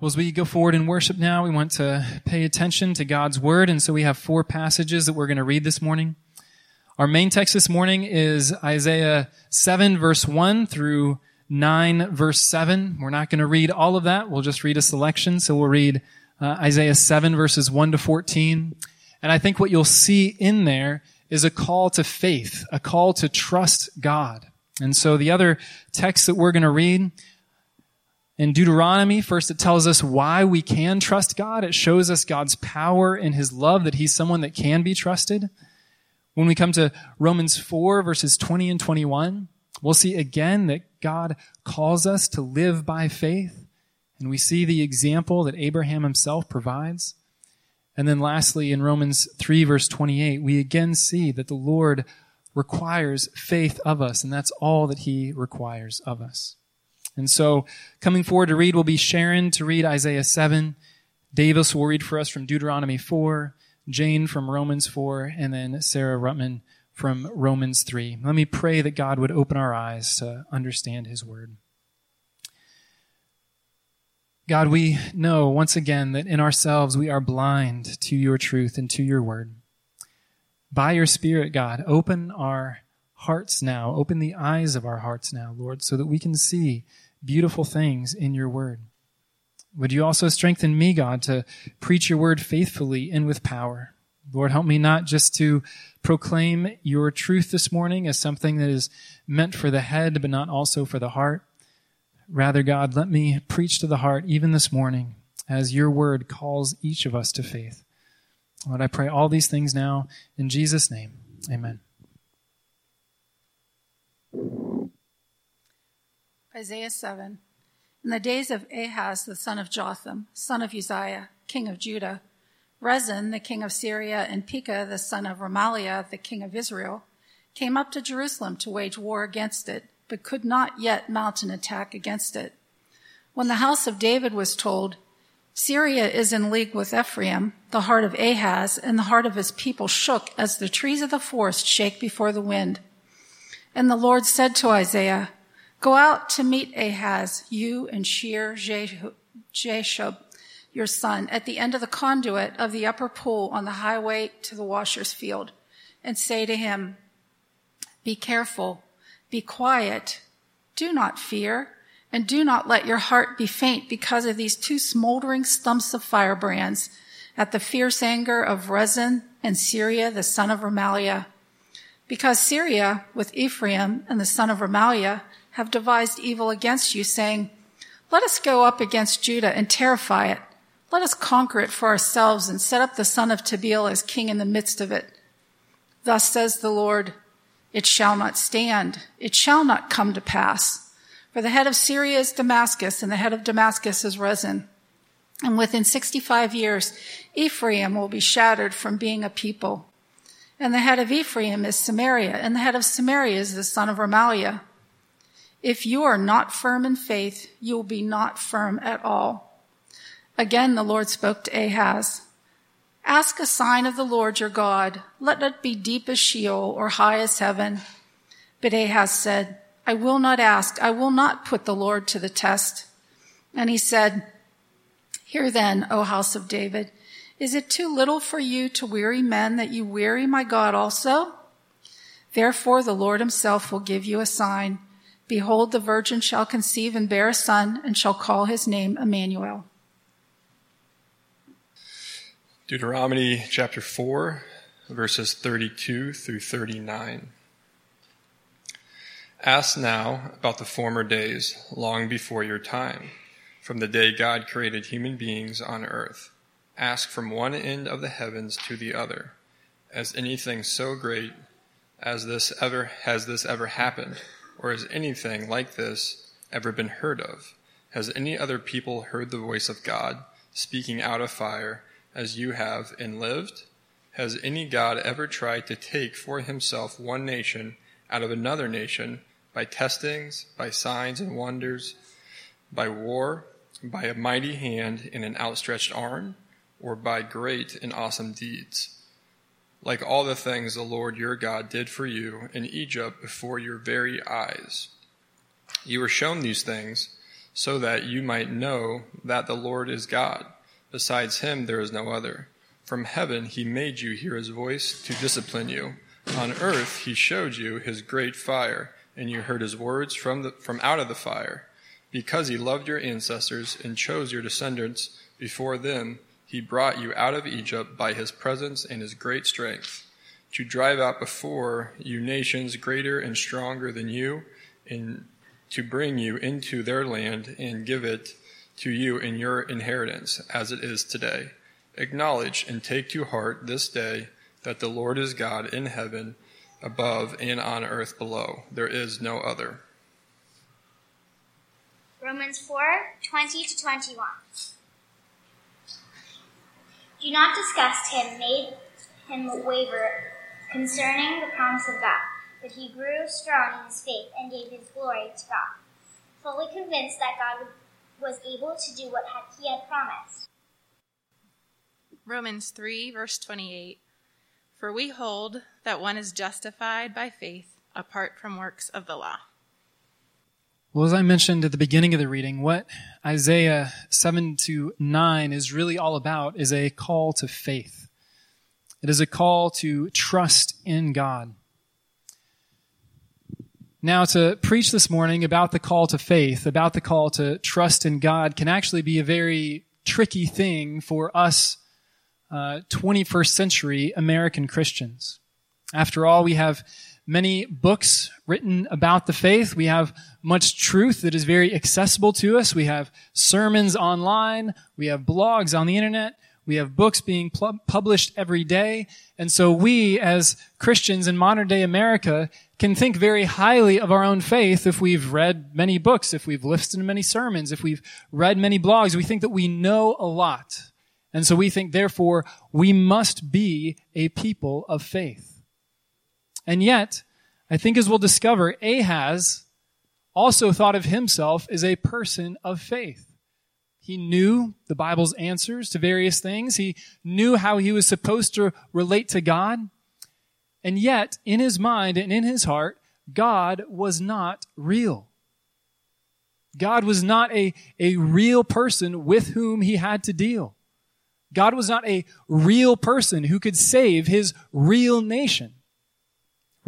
Well, as we go forward in worship now, we want to pay attention to God's word. And so we have four passages that we're going to read this morning. Our main text this morning is Isaiah 7 verse 1 through 9 verse 7. We're not going to read all of that. We'll just read a selection. So we'll read uh, Isaiah 7 verses 1 to 14. And I think what you'll see in there is a call to faith, a call to trust God. And so the other text that we're going to read in Deuteronomy, first it tells us why we can trust God. It shows us God's power and his love that he's someone that can be trusted. When we come to Romans 4 verses 20 and 21, we'll see again that God calls us to live by faith. And we see the example that Abraham himself provides. And then lastly, in Romans 3 verse 28, we again see that the Lord requires faith of us, and that's all that he requires of us. And so, coming forward to read will be Sharon to read Isaiah 7. Davis will read for us from Deuteronomy 4. Jane from Romans 4. And then Sarah Rutman from Romans 3. Let me pray that God would open our eyes to understand his word. God, we know once again that in ourselves we are blind to your truth and to your word. By your Spirit, God, open our hearts now, open the eyes of our hearts now, Lord, so that we can see beautiful things in your word. Would you also strengthen me, God, to preach your word faithfully and with power? Lord, help me not just to proclaim your truth this morning as something that is meant for the head, but not also for the heart. Rather, God, let me preach to the heart even this morning as your word calls each of us to faith. Lord, I pray all these things now in Jesus' name. Amen. Isaiah 7. In the days of Ahaz, the son of Jotham, son of Uzziah, king of Judah, Rezin, the king of Syria, and Pekah, the son of Remaliah, the king of Israel, came up to Jerusalem to wage war against it, but could not yet mount an attack against it. When the house of David was told, Syria is in league with Ephraim, the heart of Ahaz, and the heart of his people shook as the trees of the forest shake before the wind. And the Lord said to Isaiah, Go out to meet Ahaz, you and Shear Jashub, your son, at the end of the conduit of the upper pool on the highway to the washer's field, and say to him, Be careful, be quiet, do not fear, and do not let your heart be faint because of these two smoldering stumps of firebrands at the fierce anger of Rezin and Syria, the son of Remaliah. Because Syria, with Ephraim and the son of Remaliah, have devised evil against you, saying, Let us go up against Judah and terrify it. Let us conquer it for ourselves and set up the son of Tabeel as king in the midst of it. Thus says the Lord, it shall not stand. It shall not come to pass. For the head of Syria is Damascus and the head of Damascus is Rezin. And within 65 years, Ephraim will be shattered from being a people. And the head of Ephraim is Samaria and the head of Samaria is the son of Remaliah. If you are not firm in faith, you will be not firm at all. Again, the Lord spoke to Ahaz. Ask a sign of the Lord your God. Let it be deep as Sheol or high as heaven. But Ahaz said, I will not ask. I will not put the Lord to the test. And he said, Hear then, O house of David, is it too little for you to weary men that you weary my God also? Therefore the Lord himself will give you a sign. Behold, the virgin shall conceive and bear a son, and shall call his name Emmanuel. Deuteronomy chapter 4, verses 32 through 39. Ask now about the former days, long before your time, from the day God created human beings on earth. Ask from one end of the heavens to the other, as anything so great as this ever has this ever happened? Or has anything like this ever been heard of? Has any other people heard the voice of God speaking out of fire as you have and lived? Has any God ever tried to take for himself one nation out of another nation by testings, by signs and wonders, by war, by a mighty hand and an outstretched arm, or by great and awesome deeds? Like all the things the Lord your God did for you in Egypt before your very eyes. You were shown these things so that you might know that the Lord is God. Besides him, there is no other. From heaven, he made you hear his voice to discipline you. On earth, he showed you his great fire, and you heard his words from, the, from out of the fire. Because he loved your ancestors and chose your descendants before them, he brought you out of Egypt by his presence and his great strength, to drive out before you nations greater and stronger than you, and to bring you into their land and give it to you in your inheritance, as it is today. Acknowledge and take to heart this day that the Lord is God in heaven above and on earth below. There is no other. Romans 4 20 to 21. Do not disgust him, made him waver concerning the promise of God, but he grew strong in his faith and gave his glory to God, fully convinced that God was able to do what he had promised. Romans 3, verse 28. For we hold that one is justified by faith apart from works of the law. Well, as I mentioned at the beginning of the reading, what Isaiah 7 to 9 is really all about is a call to faith. It is a call to trust in God. Now, to preach this morning about the call to faith, about the call to trust in God, can actually be a very tricky thing for us uh, 21st century American Christians. After all, we have many books written about the faith. We have much truth that is very accessible to us. We have sermons online. We have blogs on the internet. We have books being pl- published every day. And so we, as Christians in modern day America, can think very highly of our own faith if we've read many books, if we've listened to many sermons, if we've read many blogs. We think that we know a lot. And so we think, therefore, we must be a people of faith. And yet, I think as we'll discover, Ahaz also thought of himself as a person of faith. He knew the Bible's answers to various things. He knew how he was supposed to relate to God. And yet, in his mind and in his heart, God was not real. God was not a, a real person with whom he had to deal. God was not a real person who could save his real nation.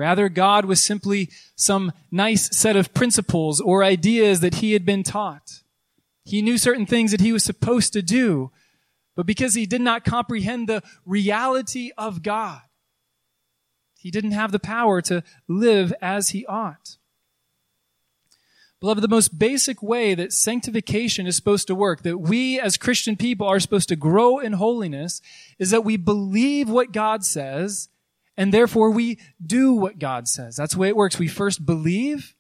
Rather, God was simply some nice set of principles or ideas that he had been taught. He knew certain things that he was supposed to do, but because he did not comprehend the reality of God, he didn't have the power to live as he ought. Beloved, the most basic way that sanctification is supposed to work, that we as Christian people are supposed to grow in holiness, is that we believe what God says, and therefore we do what God says. That's the way it works. We first believe,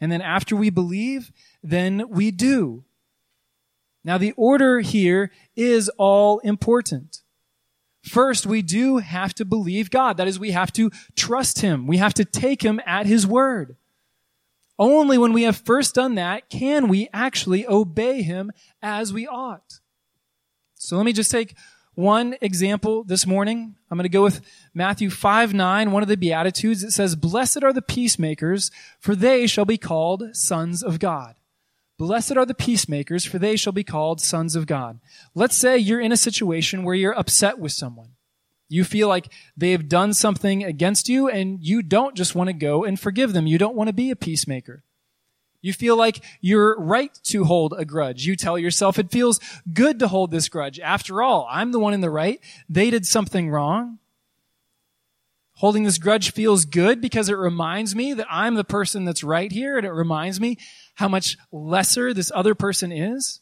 and then after we believe, then we do. Now the order here is all important. First, we do have to believe God. That is, we have to trust Him. We have to take Him at His word. Only when we have first done that can we actually obey him as we ought. So let me just take one example this morning. I'm going to go with Matthew 5 9, one of the Beatitudes. It says, Blessed are the peacemakers, for they shall be called sons of God. Blessed are the peacemakers, for they shall be called sons of God. Let's say you're in a situation where you're upset with someone. You feel like they've done something against you and you don't just want to go and forgive them. You don't want to be a peacemaker. You feel like you're right to hold a grudge. You tell yourself it feels good to hold this grudge. After all, I'm the one in the right. They did something wrong. Holding this grudge feels good because it reminds me that I'm the person that's right here and it reminds me how much lesser this other person is.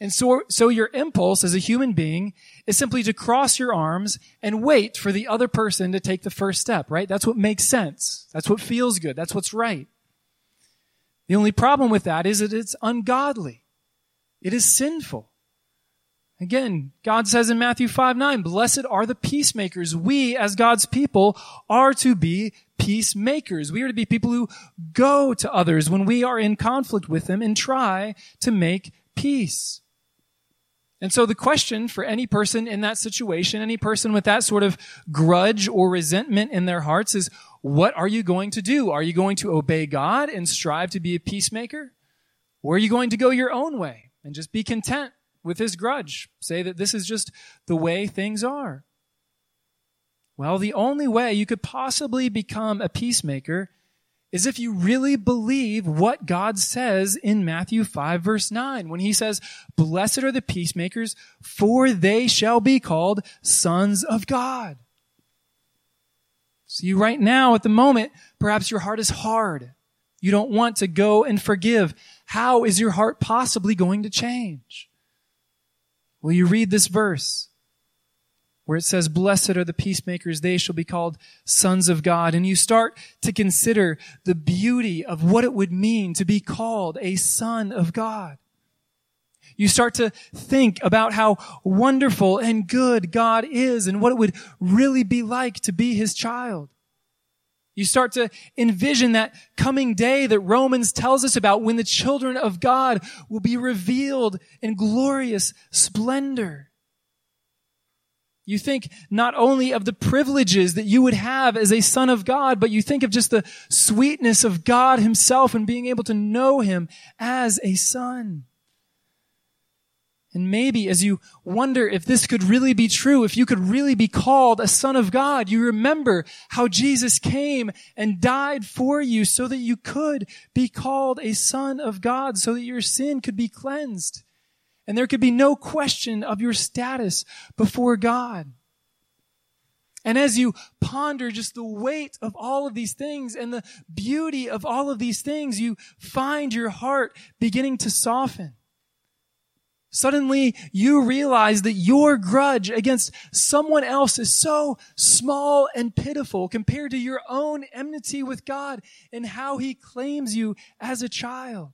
And so, so your impulse as a human being is simply to cross your arms and wait for the other person to take the first step, right? That's what makes sense. That's what feels good. That's what's right. The only problem with that is that it's ungodly. It is sinful. Again, God says in Matthew 5 9, blessed are the peacemakers. We, as God's people, are to be peacemakers. We are to be people who go to others when we are in conflict with them and try to make peace. And so the question for any person in that situation, any person with that sort of grudge or resentment in their hearts is, what are you going to do? Are you going to obey God and strive to be a peacemaker? Or are you going to go your own way and just be content with his grudge? Say that this is just the way things are. Well, the only way you could possibly become a peacemaker is if you really believe what God says in Matthew 5 verse 9 when he says, blessed are the peacemakers for they shall be called sons of God. See, right now at the moment, perhaps your heart is hard. You don't want to go and forgive. How is your heart possibly going to change? Will you read this verse? where it says, Blessed are the peacemakers, they shall be called sons of God. And you start to consider the beauty of what it would mean to be called a son of God. You start to think about how wonderful and good God is and what it would really be like to be his child. You start to envision that coming day that Romans tells us about when the children of God will be revealed in glorious splendor. You think not only of the privileges that you would have as a son of God, but you think of just the sweetness of God himself and being able to know him as a son. And maybe as you wonder if this could really be true, if you could really be called a son of God, you remember how Jesus came and died for you so that you could be called a son of God, so that your sin could be cleansed and there could be no question of your status before God. And as you ponder just the weight of all of these things and the beauty of all of these things, you find your heart beginning to soften. Suddenly you realize that your grudge against someone else is so small and pitiful compared to your own enmity with God and how he claims you as a child.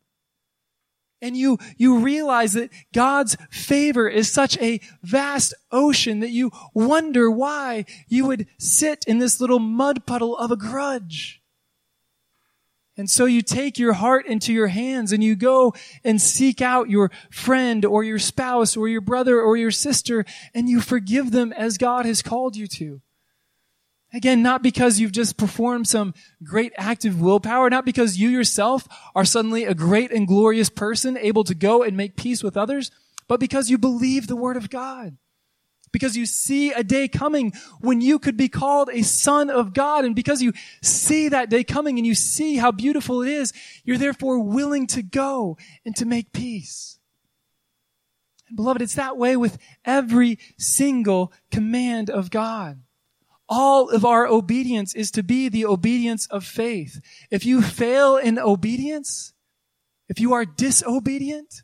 And you, you realize that God's favor is such a vast ocean that you wonder why you would sit in this little mud puddle of a grudge. And so you take your heart into your hands and you go and seek out your friend or your spouse or your brother or your sister and you forgive them as God has called you to. Again, not because you've just performed some great act of willpower, not because you yourself are suddenly a great and glorious person able to go and make peace with others, but because you believe the word of God. Because you see a day coming when you could be called a son of God. And because you see that day coming and you see how beautiful it is, you're therefore willing to go and to make peace. And beloved, it's that way with every single command of God. All of our obedience is to be the obedience of faith. If you fail in obedience, if you are disobedient,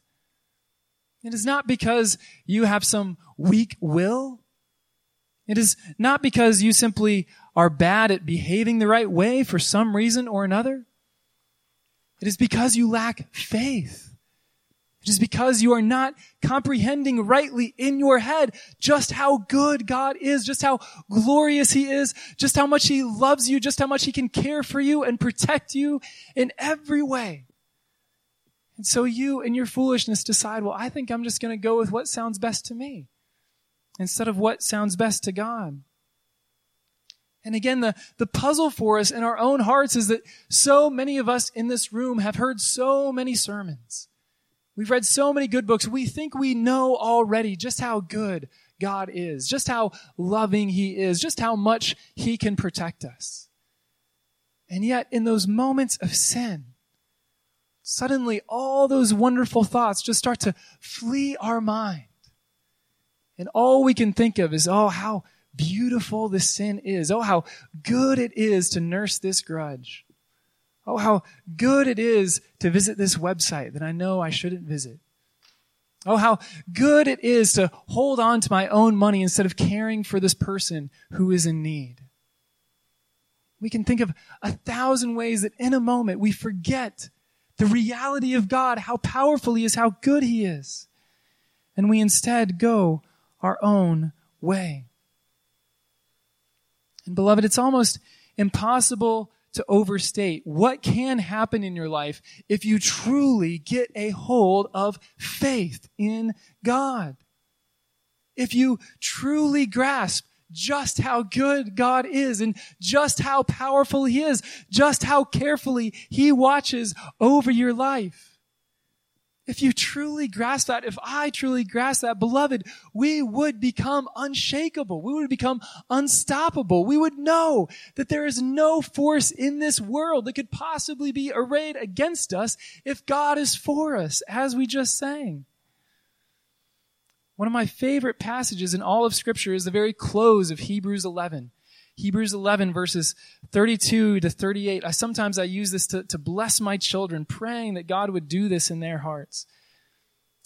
it is not because you have some weak will. It is not because you simply are bad at behaving the right way for some reason or another. It is because you lack faith. It is because you are not comprehending rightly in your head just how good God is, just how glorious He is, just how much He loves you, just how much He can care for you and protect you in every way. And so you, in your foolishness, decide, well, I think I'm just going to go with what sounds best to me instead of what sounds best to God. And again, the, the puzzle for us in our own hearts is that so many of us in this room have heard so many sermons We've read so many good books. We think we know already just how good God is, just how loving He is, just how much He can protect us. And yet, in those moments of sin, suddenly all those wonderful thoughts just start to flee our mind. And all we can think of is, oh, how beautiful this sin is. Oh, how good it is to nurse this grudge. Oh, how good it is to visit this website that I know I shouldn't visit. Oh, how good it is to hold on to my own money instead of caring for this person who is in need. We can think of a thousand ways that in a moment we forget the reality of God, how powerful He is, how good He is. And we instead go our own way. And beloved, it's almost impossible to overstate what can happen in your life if you truly get a hold of faith in God. If you truly grasp just how good God is and just how powerful He is, just how carefully He watches over your life. If you truly grasp that, if I truly grasp that, beloved, we would become unshakable. We would become unstoppable. We would know that there is no force in this world that could possibly be arrayed against us if God is for us, as we just sang. One of my favorite passages in all of Scripture is the very close of Hebrews 11. Hebrews 11 verses 32 to 38. I sometimes I use this to, to bless my children, praying that God would do this in their hearts.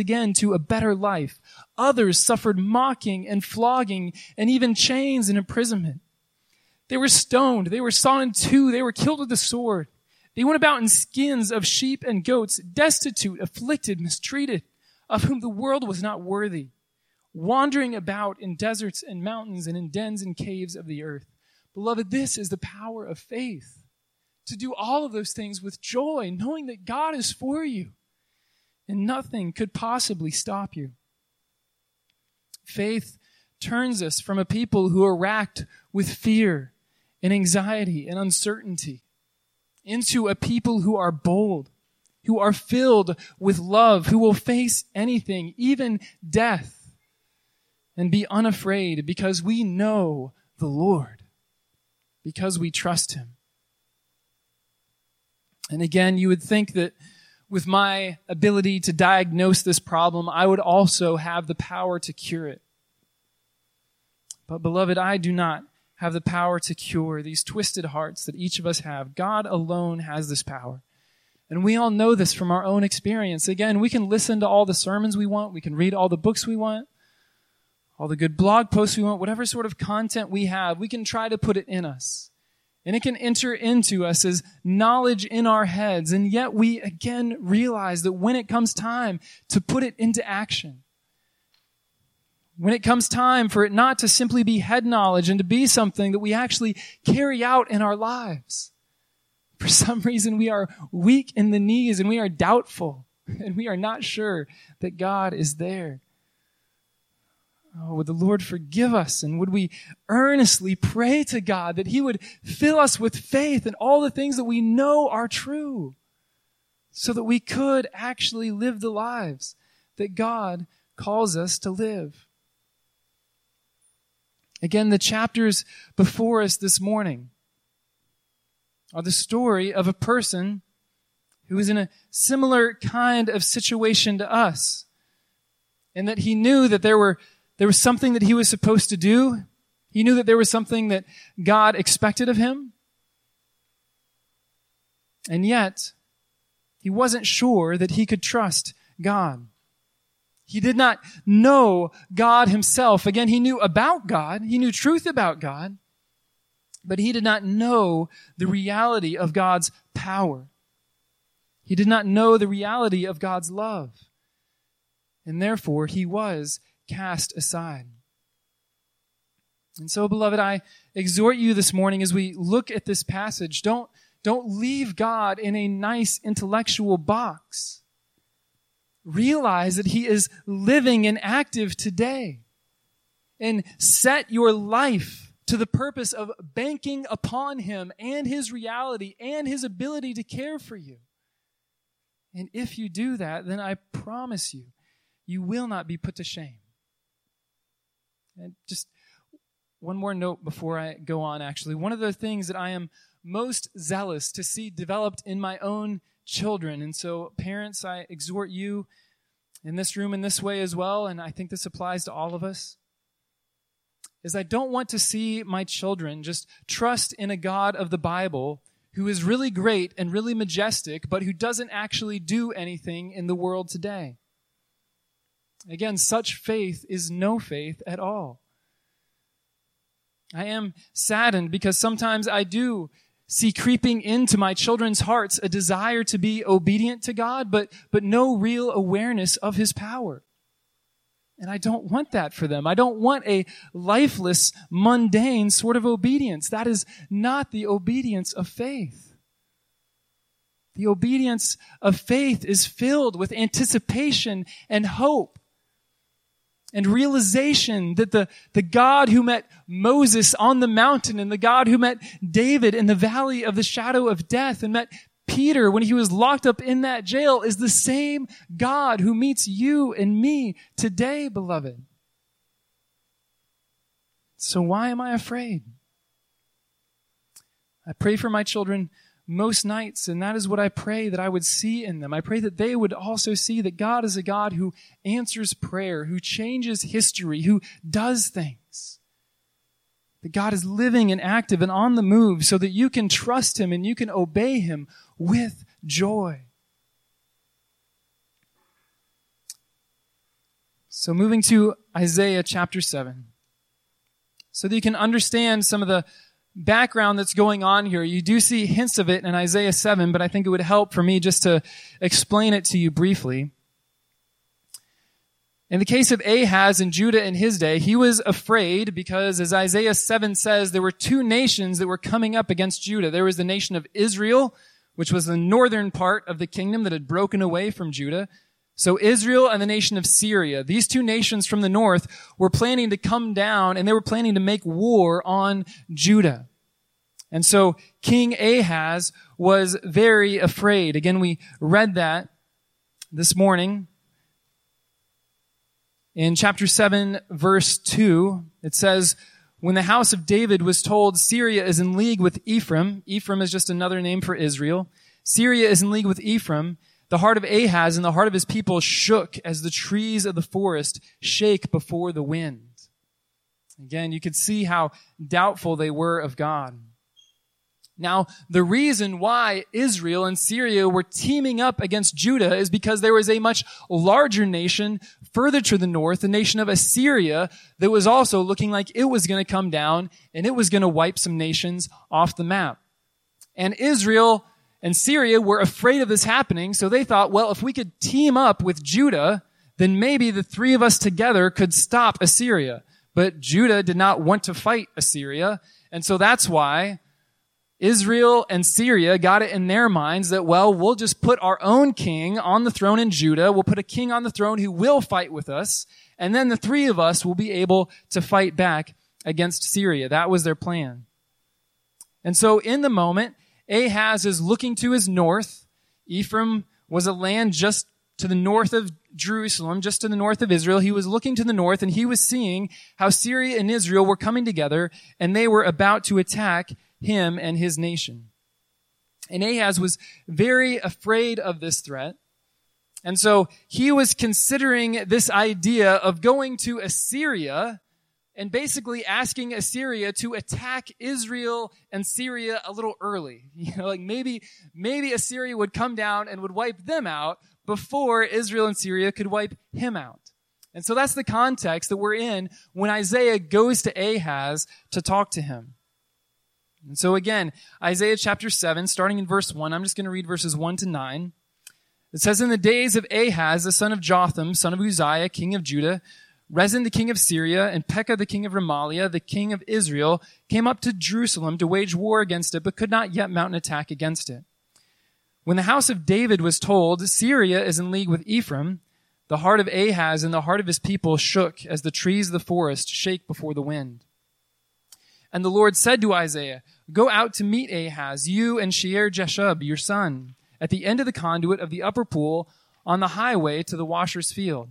again to a better life. Others suffered mocking and flogging and even chains and imprisonment. They were stoned. They were sawn in two. They were killed with the sword. They went about in skins of sheep and goats, destitute, afflicted, mistreated, of whom the world was not worthy, wandering about in deserts and mountains and in dens and caves of the earth. Beloved, this is the power of faith. To do all of those things with joy, knowing that God is for you and nothing could possibly stop you. Faith turns us from a people who are racked with fear and anxiety and uncertainty into a people who are bold, who are filled with love, who will face anything, even death, and be unafraid because we know the Lord, because we trust Him. And again, you would think that with my ability to diagnose this problem, I would also have the power to cure it. But, beloved, I do not have the power to cure these twisted hearts that each of us have. God alone has this power. And we all know this from our own experience. Again, we can listen to all the sermons we want, we can read all the books we want, all the good blog posts we want, whatever sort of content we have, we can try to put it in us. And it can enter into us as knowledge in our heads. And yet we again realize that when it comes time to put it into action, when it comes time for it not to simply be head knowledge and to be something that we actually carry out in our lives, for some reason we are weak in the knees and we are doubtful and we are not sure that God is there. Oh, would the Lord forgive us and would we earnestly pray to God that He would fill us with faith in all the things that we know are true so that we could actually live the lives that God calls us to live. Again, the chapters before us this morning are the story of a person who is in a similar kind of situation to us. And that he knew that there were there was something that he was supposed to do. He knew that there was something that God expected of him. And yet, he wasn't sure that he could trust God. He did not know God himself. Again, he knew about God. He knew truth about God. But he did not know the reality of God's power. He did not know the reality of God's love. And therefore, he was cast aside. And so, beloved, I exhort you this morning as we look at this passage, don't, don't leave God in a nice intellectual box. Realize that He is living and active today. And set your life to the purpose of banking upon Him and His reality and His ability to care for you. And if you do that, then I promise you, you will not be put to shame. And just one more note before I go on, actually. One of the things that I am most zealous to see developed in my own children. And so, parents, I exhort you in this room in this way as well, and I think this applies to all of us, is I don't want to see my children just trust in a God of the Bible who is really great and really majestic, but who doesn't actually do anything in the world today. Again, such faith is no faith at all. I am saddened because sometimes I do see creeping into my children's hearts a desire to be obedient to God, but, but no real awareness of his power. And I don't want that for them. I don't want a lifeless, mundane sort of obedience. That is not the obedience of faith. The obedience of faith is filled with anticipation and hope and realization that the, the God who met Moses on the mountain and the God who met David in the valley of the shadow of death and met Peter when he was locked up in that jail is the same God who meets you and me today, beloved. So why am I afraid? I pray for my children most nights, and that is what I pray that I would see in them. I pray that they would also see that God is a God who answers prayer, who changes history, who does things. That God is living and active and on the move so that you can trust Him and you can obey Him with joy. So, moving to Isaiah chapter 7, so that you can understand some of the background that's going on here. You do see hints of it in Isaiah 7, but I think it would help for me just to explain it to you briefly. In the case of Ahaz and Judah in his day, he was afraid because as Isaiah 7 says, there were two nations that were coming up against Judah. There was the nation of Israel, which was the northern part of the kingdom that had broken away from Judah. So Israel and the nation of Syria, these two nations from the north were planning to come down and they were planning to make war on Judah. And so King Ahaz was very afraid. Again, we read that this morning in chapter 7 verse 2. It says, when the house of David was told Syria is in league with Ephraim, Ephraim is just another name for Israel. Syria is in league with Ephraim. The heart of Ahaz and the heart of his people shook as the trees of the forest shake before the wind. Again, you could see how doubtful they were of God. Now, the reason why Israel and Syria were teaming up against Judah is because there was a much larger nation further to the north, the nation of Assyria, that was also looking like it was going to come down and it was going to wipe some nations off the map. And Israel and Syria were afraid of this happening, so they thought, well, if we could team up with Judah, then maybe the three of us together could stop Assyria. But Judah did not want to fight Assyria, and so that's why Israel and Syria got it in their minds that, well, we'll just put our own king on the throne in Judah. We'll put a king on the throne who will fight with us. And then the three of us will be able to fight back against Syria. That was their plan. And so in the moment, Ahaz is looking to his north. Ephraim was a land just to the north of Jerusalem, just to the north of Israel. He was looking to the north and he was seeing how Syria and Israel were coming together and they were about to attack him and his nation. And Ahaz was very afraid of this threat. And so he was considering this idea of going to Assyria and basically asking Assyria to attack Israel and Syria a little early. You know, like maybe, maybe Assyria would come down and would wipe them out before Israel and Syria could wipe him out. And so that's the context that we're in when Isaiah goes to Ahaz to talk to him. And so again, Isaiah chapter 7, starting in verse 1, I'm just going to read verses 1 to 9. It says, In the days of Ahaz, the son of Jotham, son of Uzziah, king of Judah, Rezin the king of Syria, and Pekah the king of Remaliah, the king of Israel, came up to Jerusalem to wage war against it, but could not yet mount an attack against it. When the house of David was told, Syria is in league with Ephraim, the heart of Ahaz and the heart of his people shook as the trees of the forest shake before the wind. And the Lord said to Isaiah, Go out to meet Ahaz, you and Shear Jashub, your son, at the end of the conduit of the upper pool on the highway to the washer's field.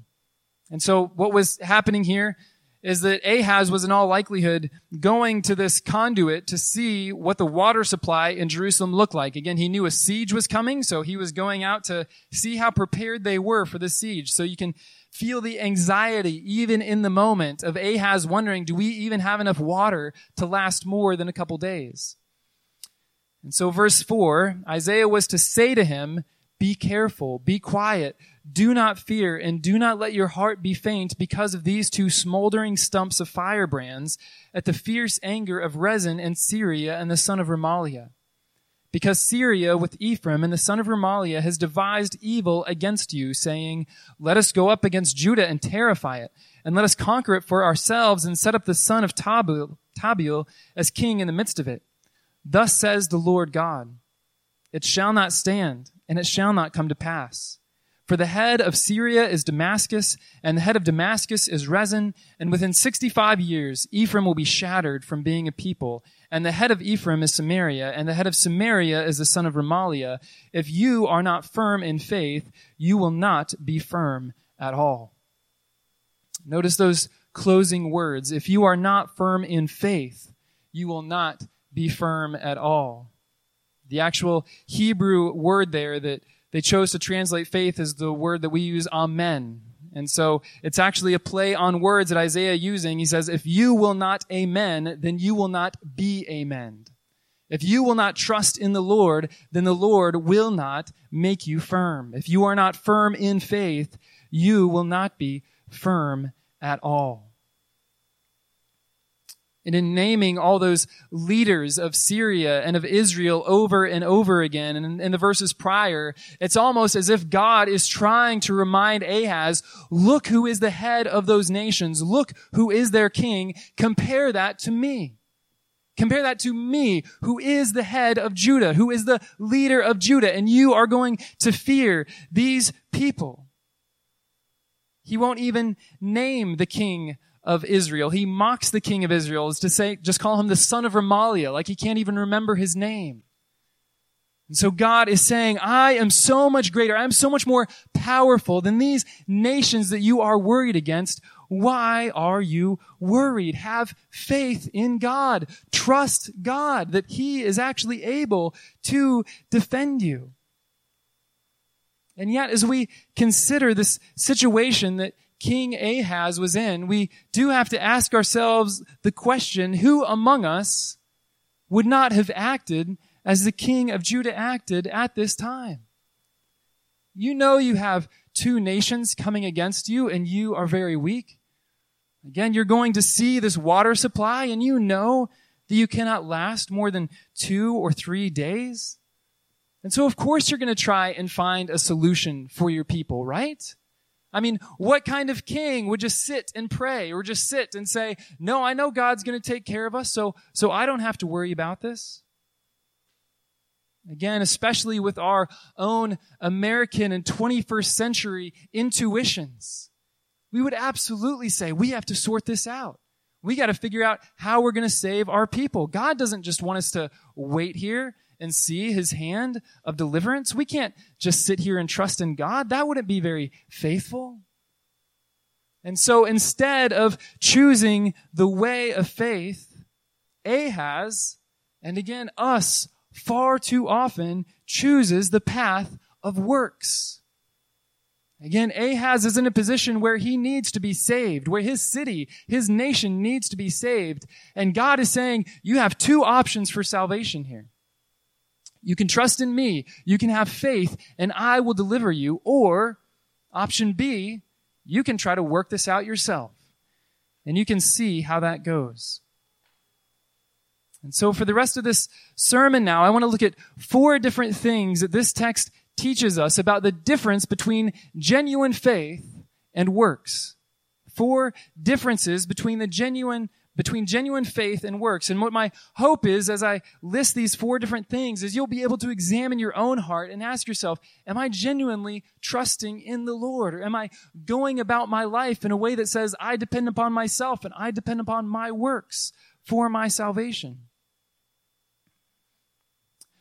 And so what was happening here is that Ahaz was in all likelihood going to this conduit to see what the water supply in Jerusalem looked like. Again, he knew a siege was coming, so he was going out to see how prepared they were for the siege. So you can feel the anxiety even in the moment of Ahaz wondering, do we even have enough water to last more than a couple days? And so verse four, Isaiah was to say to him, be careful, be quiet, do not fear, and do not let your heart be faint because of these two smoldering stumps of firebrands at the fierce anger of Rezin and Syria and the son of Remaliah. because Syria with Ephraim and the son of Remaliah has devised evil against you, saying, Let us go up against Judah and terrify it, and let us conquer it for ourselves and set up the son of Tabul, Tabeel as king in the midst of it. Thus says the Lord God, It shall not stand, and it shall not come to pass. For the head of Syria is Damascus, and the head of Damascus is Rezin, and within 65 years Ephraim will be shattered from being a people, and the head of Ephraim is Samaria, and the head of Samaria is the son of Remaliah. If you are not firm in faith, you will not be firm at all. Notice those closing words. If you are not firm in faith, you will not be firm at all. The actual Hebrew word there that they chose to translate faith is the word that we use, amen. And so it's actually a play on words that Isaiah using. He says, if you will not amen, then you will not be amen. If you will not trust in the Lord, then the Lord will not make you firm. If you are not firm in faith, you will not be firm at all. And in naming all those leaders of Syria and of Israel over and over again, and in the verses prior, it's almost as if God is trying to remind Ahaz, look who is the head of those nations. Look who is their king. Compare that to me. Compare that to me, who is the head of Judah, who is the leader of Judah, and you are going to fear these people. He won't even name the king of Israel. He mocks the king of Israel is to say, just call him the son of Remaliah, like he can't even remember his name. And so God is saying, I am so much greater. I am so much more powerful than these nations that you are worried against. Why are you worried? Have faith in God. Trust God that He is actually able to defend you. And yet, as we consider this situation that King Ahaz was in, we do have to ask ourselves the question, who among us would not have acted as the king of Judah acted at this time? You know you have two nations coming against you and you are very weak. Again, you're going to see this water supply and you know that you cannot last more than two or three days. And so, of course, you're going to try and find a solution for your people, right? I mean, what kind of king would just sit and pray or just sit and say, no, I know God's going to take care of us, so, so I don't have to worry about this? Again, especially with our own American and 21st century intuitions, we would absolutely say we have to sort this out. We got to figure out how we're going to save our people. God doesn't just want us to wait here and see his hand of deliverance. We can't just sit here and trust in God. That wouldn't be very faithful. And so instead of choosing the way of faith, Ahaz, and again us, far too often chooses the path of works. Again, Ahaz is in a position where he needs to be saved, where his city, his nation needs to be saved. And God is saying, you have two options for salvation here. You can trust in me. You can have faith and I will deliver you. Or option B, you can try to work this out yourself and you can see how that goes. And so for the rest of this sermon now, I want to look at four different things that this text teaches us about the difference between genuine faith and works. Four differences between the genuine between genuine faith and works. And what my hope is as I list these four different things is you'll be able to examine your own heart and ask yourself, am I genuinely trusting in the Lord? Or am I going about my life in a way that says I depend upon myself and I depend upon my works for my salvation?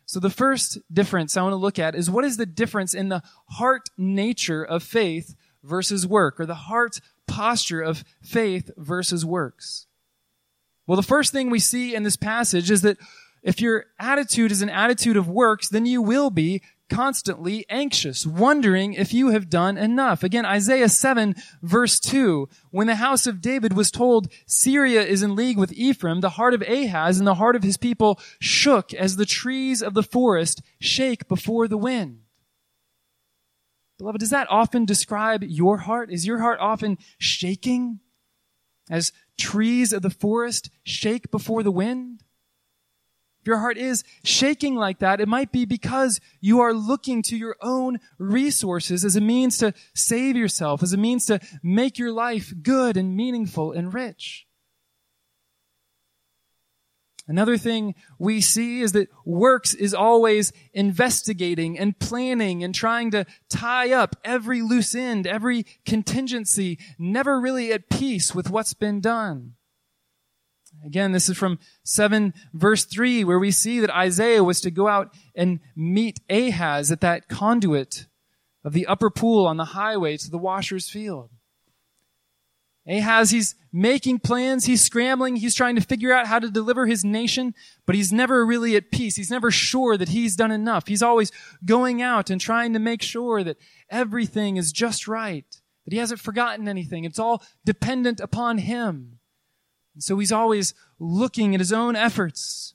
So the first difference I want to look at is what is the difference in the heart nature of faith versus work or the heart posture of faith versus works? Well, the first thing we see in this passage is that if your attitude is an attitude of works, then you will be constantly anxious, wondering if you have done enough. Again, Isaiah 7 verse 2, when the house of David was told Syria is in league with Ephraim, the heart of Ahaz and the heart of his people shook as the trees of the forest shake before the wind. Beloved, does that often describe your heart? Is your heart often shaking as trees of the forest shake before the wind? If your heart is shaking like that, it might be because you are looking to your own resources as a means to save yourself, as a means to make your life good and meaningful and rich. Another thing we see is that works is always investigating and planning and trying to tie up every loose end, every contingency, never really at peace with what's been done. Again, this is from 7 verse 3 where we see that Isaiah was to go out and meet Ahaz at that conduit of the upper pool on the highway to the washer's field. Ahaz, he's making plans, he's scrambling, he's trying to figure out how to deliver his nation, but he's never really at peace. He's never sure that he's done enough. He's always going out and trying to make sure that everything is just right, that he hasn't forgotten anything. It's all dependent upon him. And so he's always looking at his own efforts,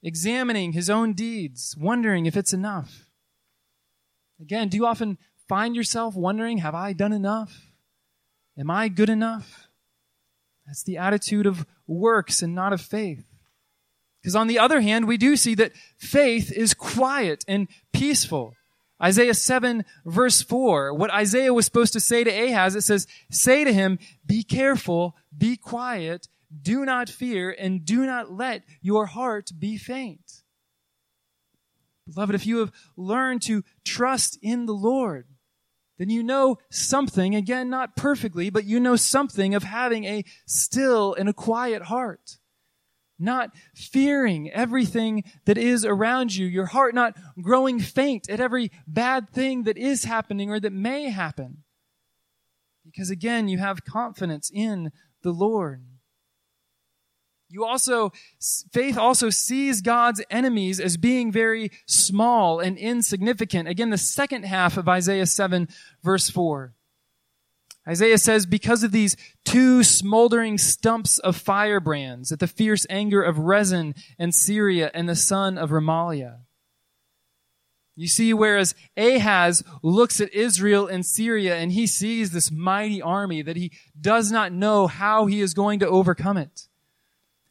examining his own deeds, wondering if it's enough. Again, do you often find yourself wondering, have I done enough? Am I good enough? That's the attitude of works and not of faith. Because on the other hand, we do see that faith is quiet and peaceful. Isaiah 7 verse 4, what Isaiah was supposed to say to Ahaz, it says, say to him, be careful, be quiet, do not fear, and do not let your heart be faint. Beloved, if you have learned to trust in the Lord, then you know something, again, not perfectly, but you know something of having a still and a quiet heart. Not fearing everything that is around you, your heart not growing faint at every bad thing that is happening or that may happen. Because again, you have confidence in the Lord. You also, faith also sees God's enemies as being very small and insignificant. Again, the second half of Isaiah 7 verse 4. Isaiah says, because of these two smoldering stumps of firebrands at the fierce anger of Rezin and Syria and the son of Remaliah. You see, whereas Ahaz looks at Israel and Syria and he sees this mighty army that he does not know how he is going to overcome it.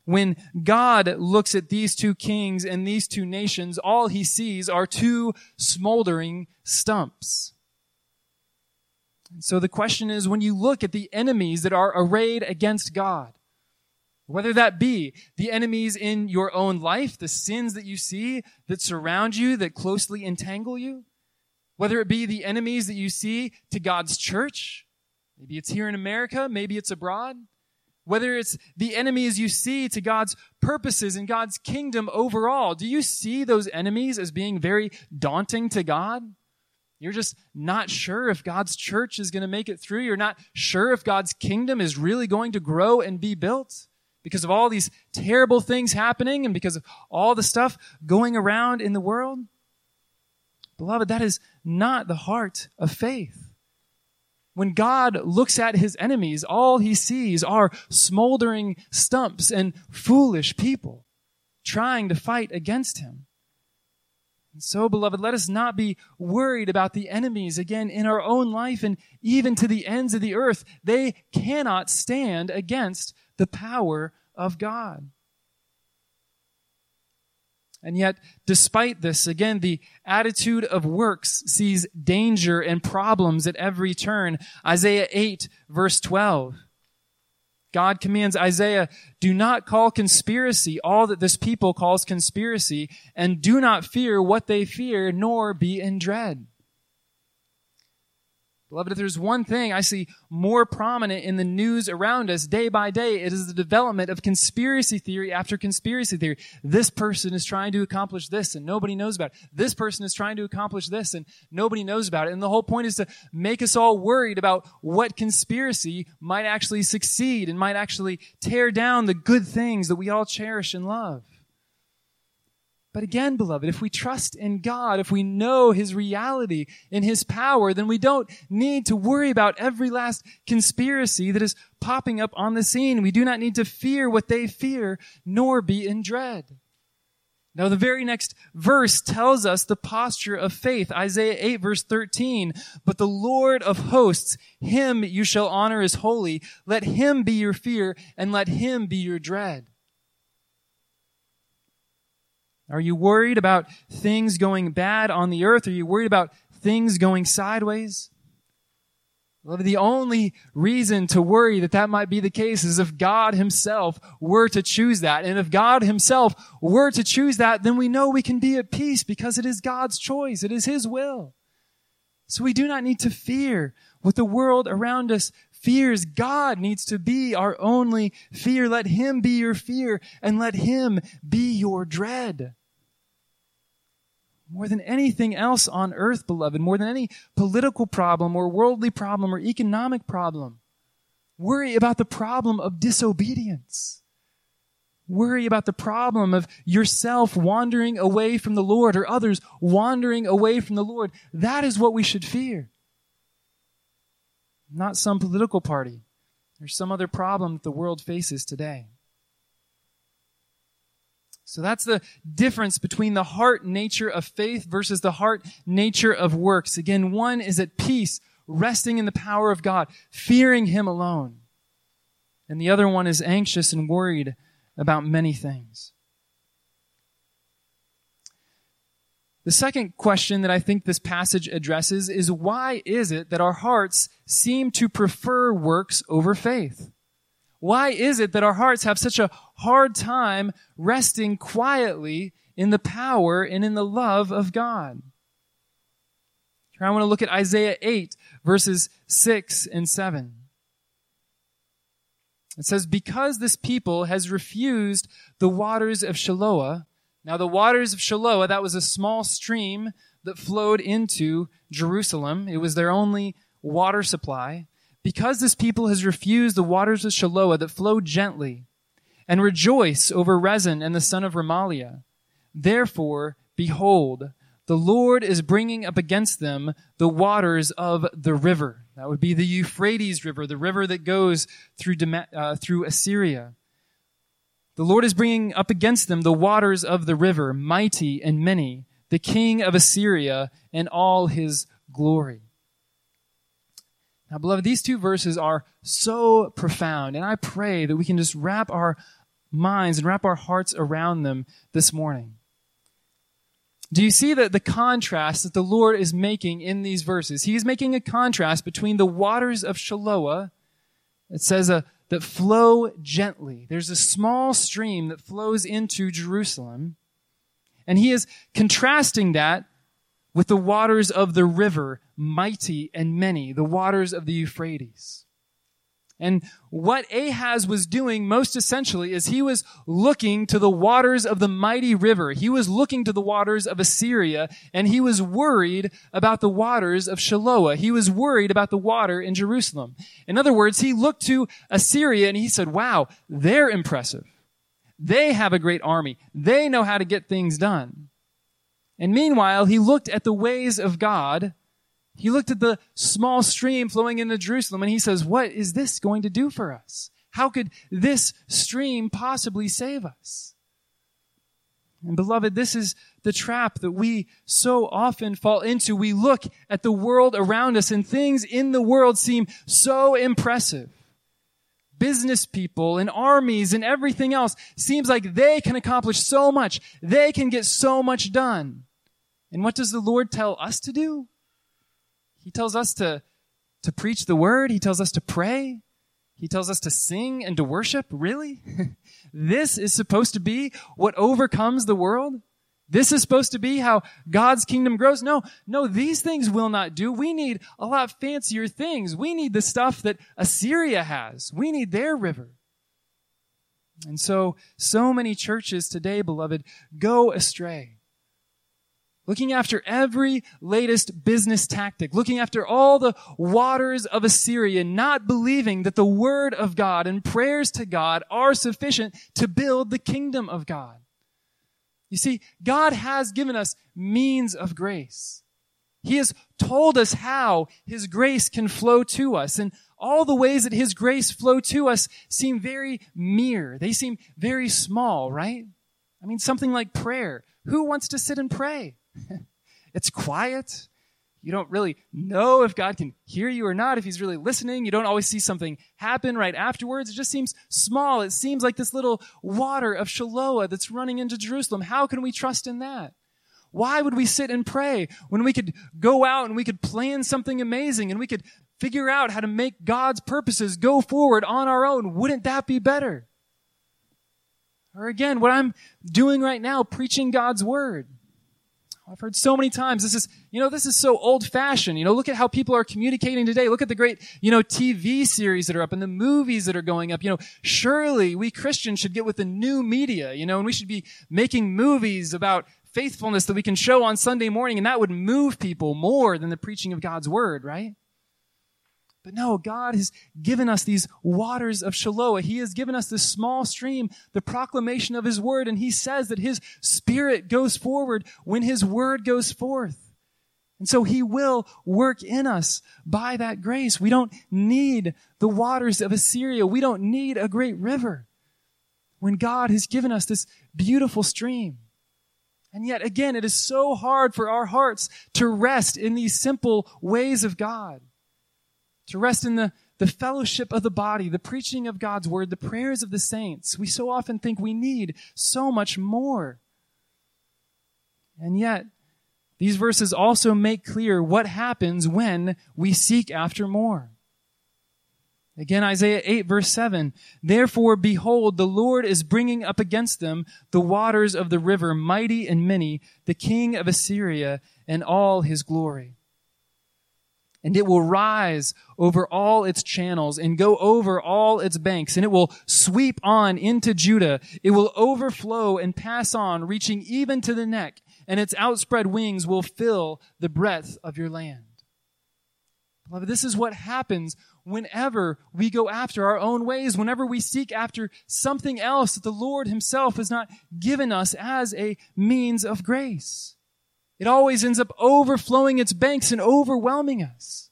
When God looks at these two kings and these two nations, all he sees are two smoldering stumps. So the question is, when you look at the enemies that are arrayed against God, whether that be the enemies in your own life, the sins that you see that surround you, that closely entangle you, whether it be the enemies that you see to God's church, maybe it's here in America, maybe it's abroad, whether it's the enemies you see to God's purposes and God's kingdom overall, do you see those enemies as being very daunting to God? You're just not sure if God's church is going to make it through. You're not sure if God's kingdom is really going to grow and be built because of all these terrible things happening and because of all the stuff going around in the world. Beloved, that is not the heart of faith. When God looks at his enemies, all he sees are smoldering stumps and foolish people trying to fight against him. And so, beloved, let us not be worried about the enemies again in our own life and even to the ends of the earth. They cannot stand against the power of God. And yet, despite this, again, the attitude of works sees danger and problems at every turn. Isaiah 8 verse 12. God commands Isaiah, do not call conspiracy all that this people calls conspiracy, and do not fear what they fear, nor be in dread. Beloved, if there's one thing I see more prominent in the news around us day by day, it is the development of conspiracy theory after conspiracy theory. This person is trying to accomplish this and nobody knows about it. This person is trying to accomplish this and nobody knows about it. And the whole point is to make us all worried about what conspiracy might actually succeed and might actually tear down the good things that we all cherish and love. But again, beloved, if we trust in God, if we know His reality and His power, then we don't need to worry about every last conspiracy that is popping up on the scene. We do not need to fear what they fear, nor be in dread. Now, the very next verse tells us the posture of faith. Isaiah 8 verse 13. But the Lord of hosts, Him you shall honor as holy. Let Him be your fear and let Him be your dread. Are you worried about things going bad on the earth? Are you worried about things going sideways? Beloved, the only reason to worry that that might be the case is if God himself were to choose that. And if God himself were to choose that, then we know we can be at peace because it is God's choice. It is his will. So we do not need to fear what the world around us fears. God needs to be our only fear. Let him be your fear and let him be your dread more than anything else on earth, beloved, more than any political problem or worldly problem or economic problem. Worry about the problem of disobedience. Worry about the problem of yourself wandering away from the Lord or others wandering away from the Lord. That is what we should fear. Not some political party or some other problem that the world faces today. So that's the difference between the heart nature of faith versus the heart nature of works. Again, one is at peace, resting in the power of God, fearing Him alone. And the other one is anxious and worried about many things. The second question that I think this passage addresses is why is it that our hearts seem to prefer works over faith? Why is it that our hearts have such a hard time resting quietly in the power and in the love of God? Here I want to look at Isaiah 8, verses 6 and 7. It says, Because this people has refused the waters of Shiloah. Now, the waters of Shiloah, that was a small stream that flowed into Jerusalem. It was their only water supply. Because this people has refused the waters of Shiloah that flow gently, and rejoice over Rezin and the son of Remaliah, therefore, behold, the Lord is bringing up against them the waters of the river. That would be the Euphrates River, the river that goes through, uh, through Assyria. The Lord is bringing up against them the waters of the river, mighty and many, the king of Assyria and all his glory. Now, beloved, these two verses are so profound, and I pray that we can just wrap our minds and wrap our hearts around them this morning. Do you see that the contrast that the Lord is making in these verses? He is making a contrast between the waters of Shiloah, it says, uh, that flow gently. There's a small stream that flows into Jerusalem, and he is contrasting that with the waters of the river, mighty and many, the waters of the Euphrates. And what Ahaz was doing most essentially is he was looking to the waters of the mighty river. He was looking to the waters of Assyria and he was worried about the waters of Shiloah. He was worried about the water in Jerusalem. In other words, he looked to Assyria and he said, wow, they're impressive. They have a great army. They know how to get things done. And meanwhile, he looked at the ways of God. He looked at the small stream flowing into Jerusalem and he says, what is this going to do for us? How could this stream possibly save us? And beloved, this is the trap that we so often fall into. We look at the world around us and things in the world seem so impressive. Business people and armies and everything else seems like they can accomplish so much. They can get so much done. And what does the Lord tell us to do? He tells us to, to preach the word. He tells us to pray. He tells us to sing and to worship. Really? this is supposed to be what overcomes the world? This is supposed to be how God's kingdom grows? No, no, these things will not do. We need a lot fancier things. We need the stuff that Assyria has. We need their river. And so, so many churches today, beloved, go astray looking after every latest business tactic, looking after all the waters of Assyria, not believing that the word of God and prayers to God are sufficient to build the kingdom of God. You see, God has given us means of grace. He has told us how His grace can flow to us. And all the ways that His grace flow to us seem very mere. They seem very small, right? I mean, something like prayer. Who wants to sit and pray? it's quiet. you don't really know if God can hear you or not, if he's really listening. You don't always see something happen right afterwards. It just seems small. It seems like this little water of Shiloah that's running into Jerusalem. How can we trust in that? Why would we sit and pray when we could go out and we could plan something amazing and we could figure out how to make God's purposes go forward on our own? Wouldn't that be better? Or again, what I'm doing right now, preaching God's word. I've heard so many times this is, you know, this is so old fashioned. You know, look at how people are communicating today. Look at the great, you know, TV series that are up and the movies that are going up. You know, surely we Christians should get with the new media, you know, and we should be making movies about faithfulness that we can show on Sunday morning and that would move people more than the preaching of God's word, right? But no, God has given us these waters of Shiloah. He has given us this small stream, the proclamation of His word, and He says that His Spirit goes forward when His word goes forth. And so He will work in us by that grace. We don't need the waters of Assyria. We don't need a great river when God has given us this beautiful stream. And yet again, it is so hard for our hearts to rest in these simple ways of God to rest in the, the fellowship of the body, the preaching of God's word, the prayers of the saints. We so often think we need so much more. And yet, these verses also make clear what happens when we seek after more. Again, Isaiah 8 verse 7. Therefore, behold, the Lord is bringing up against them the waters of the river, mighty and many, the king of Assyria and all his glory and it will rise over all its channels and go over all its banks, and it will sweep on into Judah. It will overflow and pass on, reaching even to the neck, and its outspread wings will fill the breadth of your land. Beloved, this is what happens whenever we go after our own ways, whenever we seek after something else that the Lord Himself has not given us as a means of grace. It always ends up overflowing its banks and overwhelming us.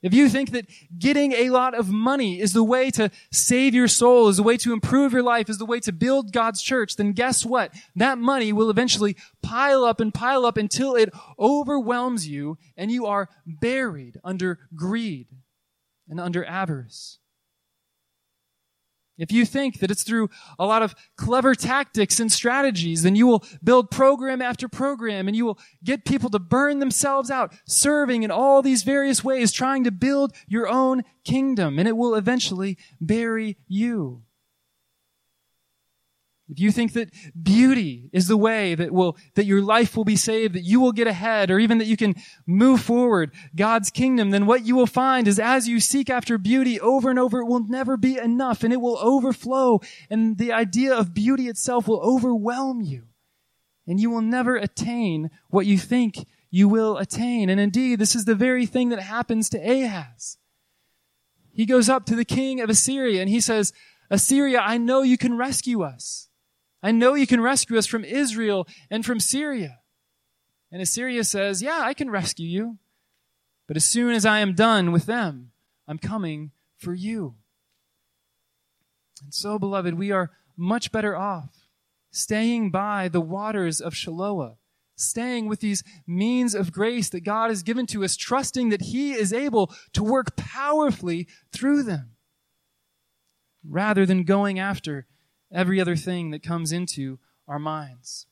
If you think that getting a lot of money is the way to save your soul, is the way to improve your life, is the way to build God's church, then guess what? That money will eventually pile up and pile up until it overwhelms you and you are buried under greed and under avarice. If you think that it's through a lot of clever tactics and strategies, then you will build program after program and you will get people to burn themselves out, serving in all these various ways, trying to build your own kingdom, and it will eventually bury you. If you think that beauty is the way that will, that your life will be saved, that you will get ahead, or even that you can move forward God's kingdom, then what you will find is as you seek after beauty over and over, it will never be enough and it will overflow and the idea of beauty itself will overwhelm you and you will never attain what you think you will attain. And indeed, this is the very thing that happens to Ahaz. He goes up to the king of Assyria and he says, Assyria, I know you can rescue us. I know you can rescue us from Israel and from Syria. And Assyria says, Yeah, I can rescue you. But as soon as I am done with them, I'm coming for you. And so, beloved, we are much better off staying by the waters of Shiloah, staying with these means of grace that God has given to us, trusting that He is able to work powerfully through them, rather than going after every other thing that comes into our minds.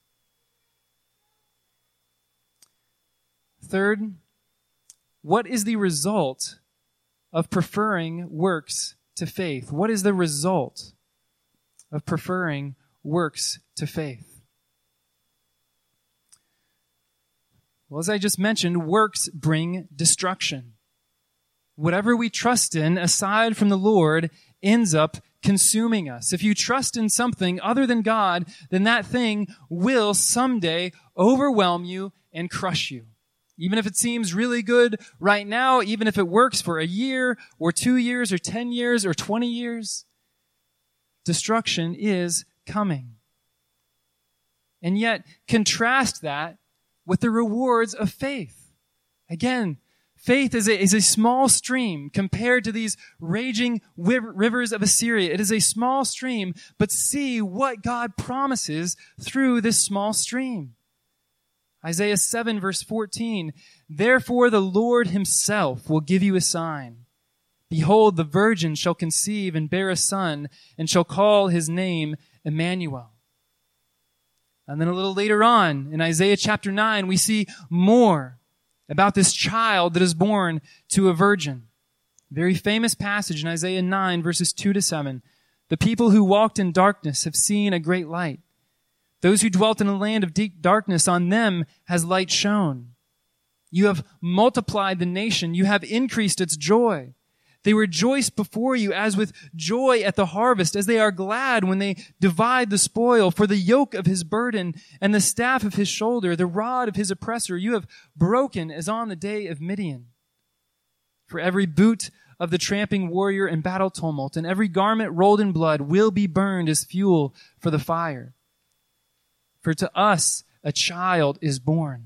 Third, what is the result of preferring works to faith? What is the result of preferring works to faith? Well, as I just mentioned, works bring destruction. Whatever we trust in aside from the Lord ends up consuming us. If you trust in something other than God, then that thing will someday overwhelm you and crush you. Even if it seems really good right now, even if it works for a year or two years or 10 years or 20 years, destruction is coming. And yet, contrast that with the rewards of faith. Again, Faith is a, is a small stream compared to these raging rivers of Assyria. It is a small stream, but see what God promises through this small stream. Isaiah 7 verse 14, Therefore the Lord himself will give you a sign. Behold, the virgin shall conceive and bear a son, and shall call his name Emmanuel. And then a little later on, in Isaiah chapter 9, we see more about this child that is born to a virgin. Very famous passage in Isaiah 9 verses 2 to 7. The people who walked in darkness have seen a great light. Those who dwelt in a land of deep darkness, on them has light shone. You have multiplied the nation. You have increased its joy. They rejoice before you as with joy at the harvest, as they are glad when they divide the spoil. For the yoke of his burden and the staff of his shoulder, the rod of his oppressor, you have broken as on the day of Midian. For every boot of the tramping warrior in battle tumult and every garment rolled in blood will be burned as fuel for the fire. For to us a child is born.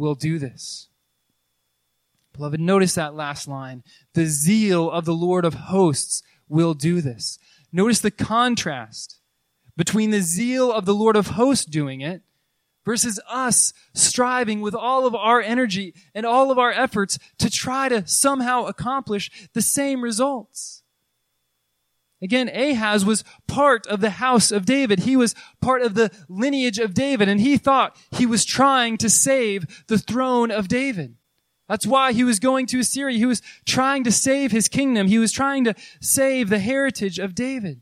will do this. Beloved, notice that last line. The zeal of the Lord of hosts will do this. Notice the contrast between the zeal of the Lord of hosts doing it versus us striving with all of our energy and all of our efforts to try to somehow accomplish the same results. Again, Ahaz was part of the house of David. He was part of the lineage of David, and he thought he was trying to save the throne of David. That's why he was going to Assyria. He was trying to save his kingdom. He was trying to save the heritage of David.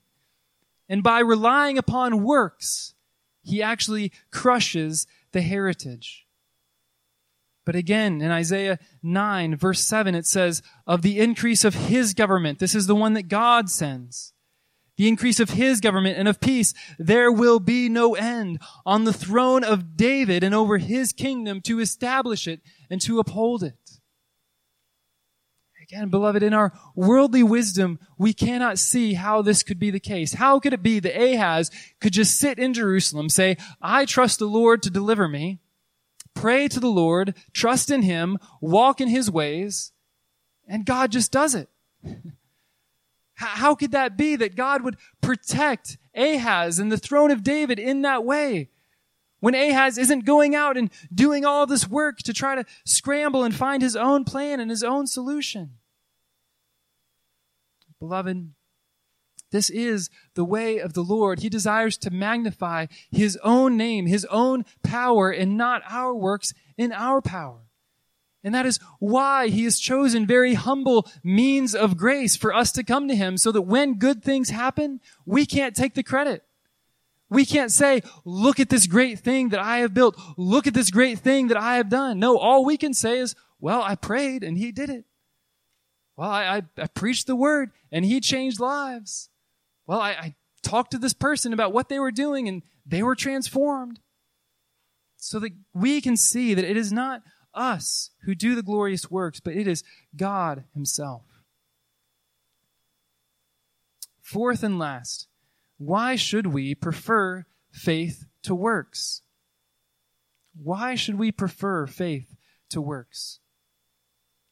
And by relying upon works, he actually crushes the heritage. But again, in Isaiah 9, verse 7, it says, of the increase of his government, this is the one that God sends. The increase of his government and of peace, there will be no end on the throne of David and over his kingdom to establish it and to uphold it. Again, beloved, in our worldly wisdom, we cannot see how this could be the case. How could it be that Ahaz could just sit in Jerusalem, say, I trust the Lord to deliver me, pray to the Lord, trust in Him, walk in His ways, and God just does it? How could that be that God would protect Ahaz and the throne of David in that way? When Ahaz isn't going out and doing all this work to try to scramble and find his own plan and his own solution. Beloved, this is the way of the Lord. He desires to magnify His own name, His own power, and not our works in our power. And that is why He has chosen very humble means of grace for us to come to Him so that when good things happen, we can't take the credit. We can't say, look at this great thing that I have built. Look at this great thing that I have done. No, all we can say is, well, I prayed and He did it. Well, I, I, I preached the word and he changed lives. Well, I, I talked to this person about what they were doing and they were transformed. So that we can see that it is not us who do the glorious works, but it is God Himself. Fourth and last, why should we prefer faith to works? Why should we prefer faith to works?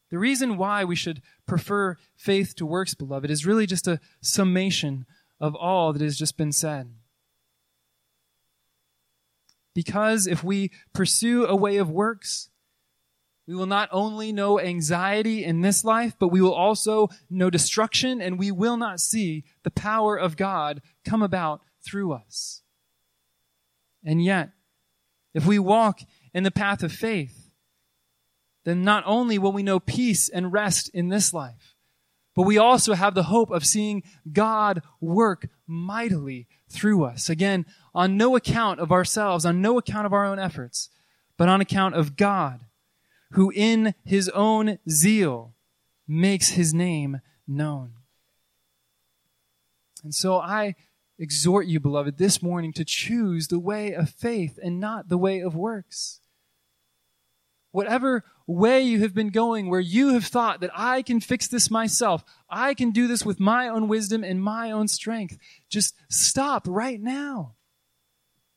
The reason why we should prefer faith to works, beloved, is really just a summation of all that has just been said. Because if we pursue a way of works, we will not only know anxiety in this life, but we will also know destruction and we will not see the power of God come about through us. And yet, if we walk in the path of faith, then not only will we know peace and rest in this life, but we also have the hope of seeing God work mightily through us. Again, on no account of ourselves, on no account of our own efforts, but on account of God, who in his own zeal makes his name known. And so I exhort you, beloved, this morning to choose the way of faith and not the way of works. whatever way you have been going where you have thought that I can fix this myself, I can do this with my own wisdom and my own strength, just stop right now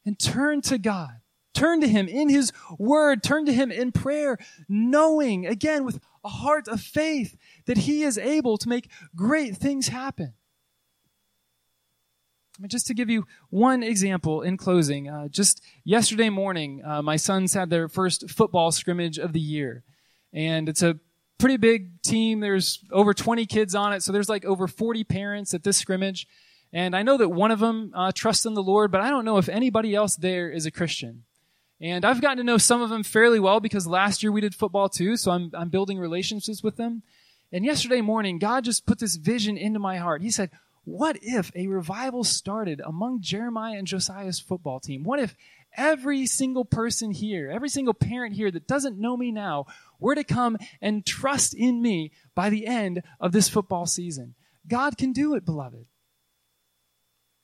and turn to God. Turn to Him in His Word. Turn to Him in prayer, knowing, again, with a heart of faith that He is able to make great things happen. I mean, just to give you one example in closing, uh, just yesterday morning, uh, my sons had their first football scrimmage of the year. And it's a pretty big team. There's over 20 kids on it. So there's like over 40 parents at this scrimmage. And I know that one of them uh, trusts in the Lord, but I don't know if anybody else there is a Christian. And I've gotten to know some of them fairly well because last year we did football too. So I'm, I'm building relationships with them. And yesterday morning, God just put this vision into my heart. He said, what if a revival started among Jeremiah and Josiah's football team? What if every single person here, every single parent here that doesn't know me now were to come and trust in me by the end of this football season? God can do it, beloved.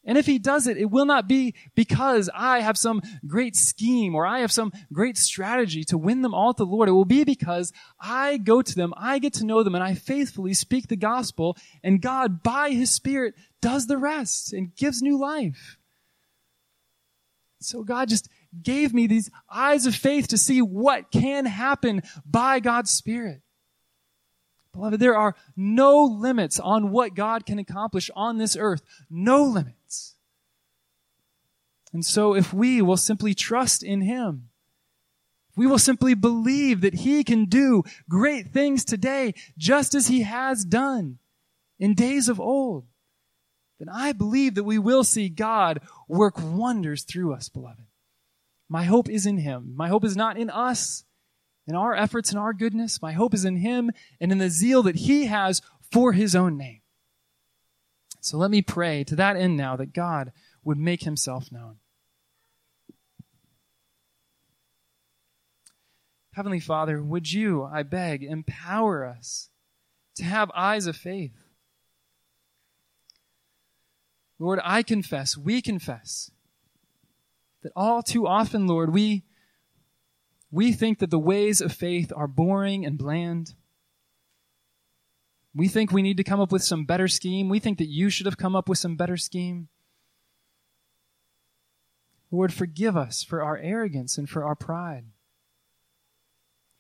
And if he does it, it will not be because I have some great scheme or I have some great strategy to win them all to the Lord. It will be because I go to them, I get to know them, and I faithfully speak the gospel, and God, by his Spirit, does the rest and gives new life. So God just gave me these eyes of faith to see what can happen by God's Spirit. Beloved, there are no limits on what God can accomplish on this earth. No limits. And so if we will simply trust in Him, we will simply believe that He can do great things today, just as He has done in days of old, then I believe that we will see God work wonders through us, beloved. My hope is in Him. My hope is not in us, in our efforts and our goodness. My hope is in Him and in the zeal that He has for His own name. So let me pray to that end now that God would make Himself known. Heavenly Father, would you, I beg, empower us to have eyes of faith? Lord, I confess, we confess, that all too often, Lord, we we think that the ways of faith are boring and bland. We think we need to come up with some better scheme. We think that you should have come up with some better scheme. Lord, forgive us for our arrogance and for our pride.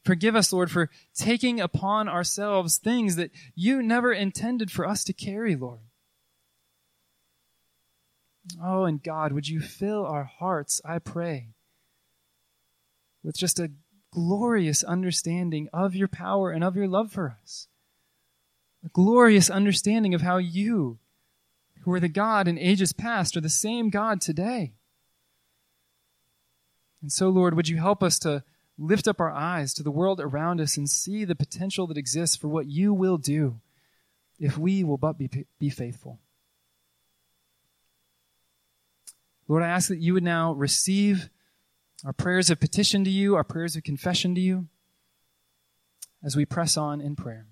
Forgive us, Lord, for taking upon ourselves things that you never intended for us to carry, Lord. Oh, and God, would you fill our hearts, I pray, with just a glorious understanding of your power and of your love for us. A glorious understanding of how you, who are the God in ages past, are the same God today. And so, Lord, would you help us to lift up our eyes to the world around us and see the potential that exists for what you will do if we will but be, be faithful. Lord, I ask that you would now receive our prayers of petition to you, our prayers of confession to you, as we press on in prayer.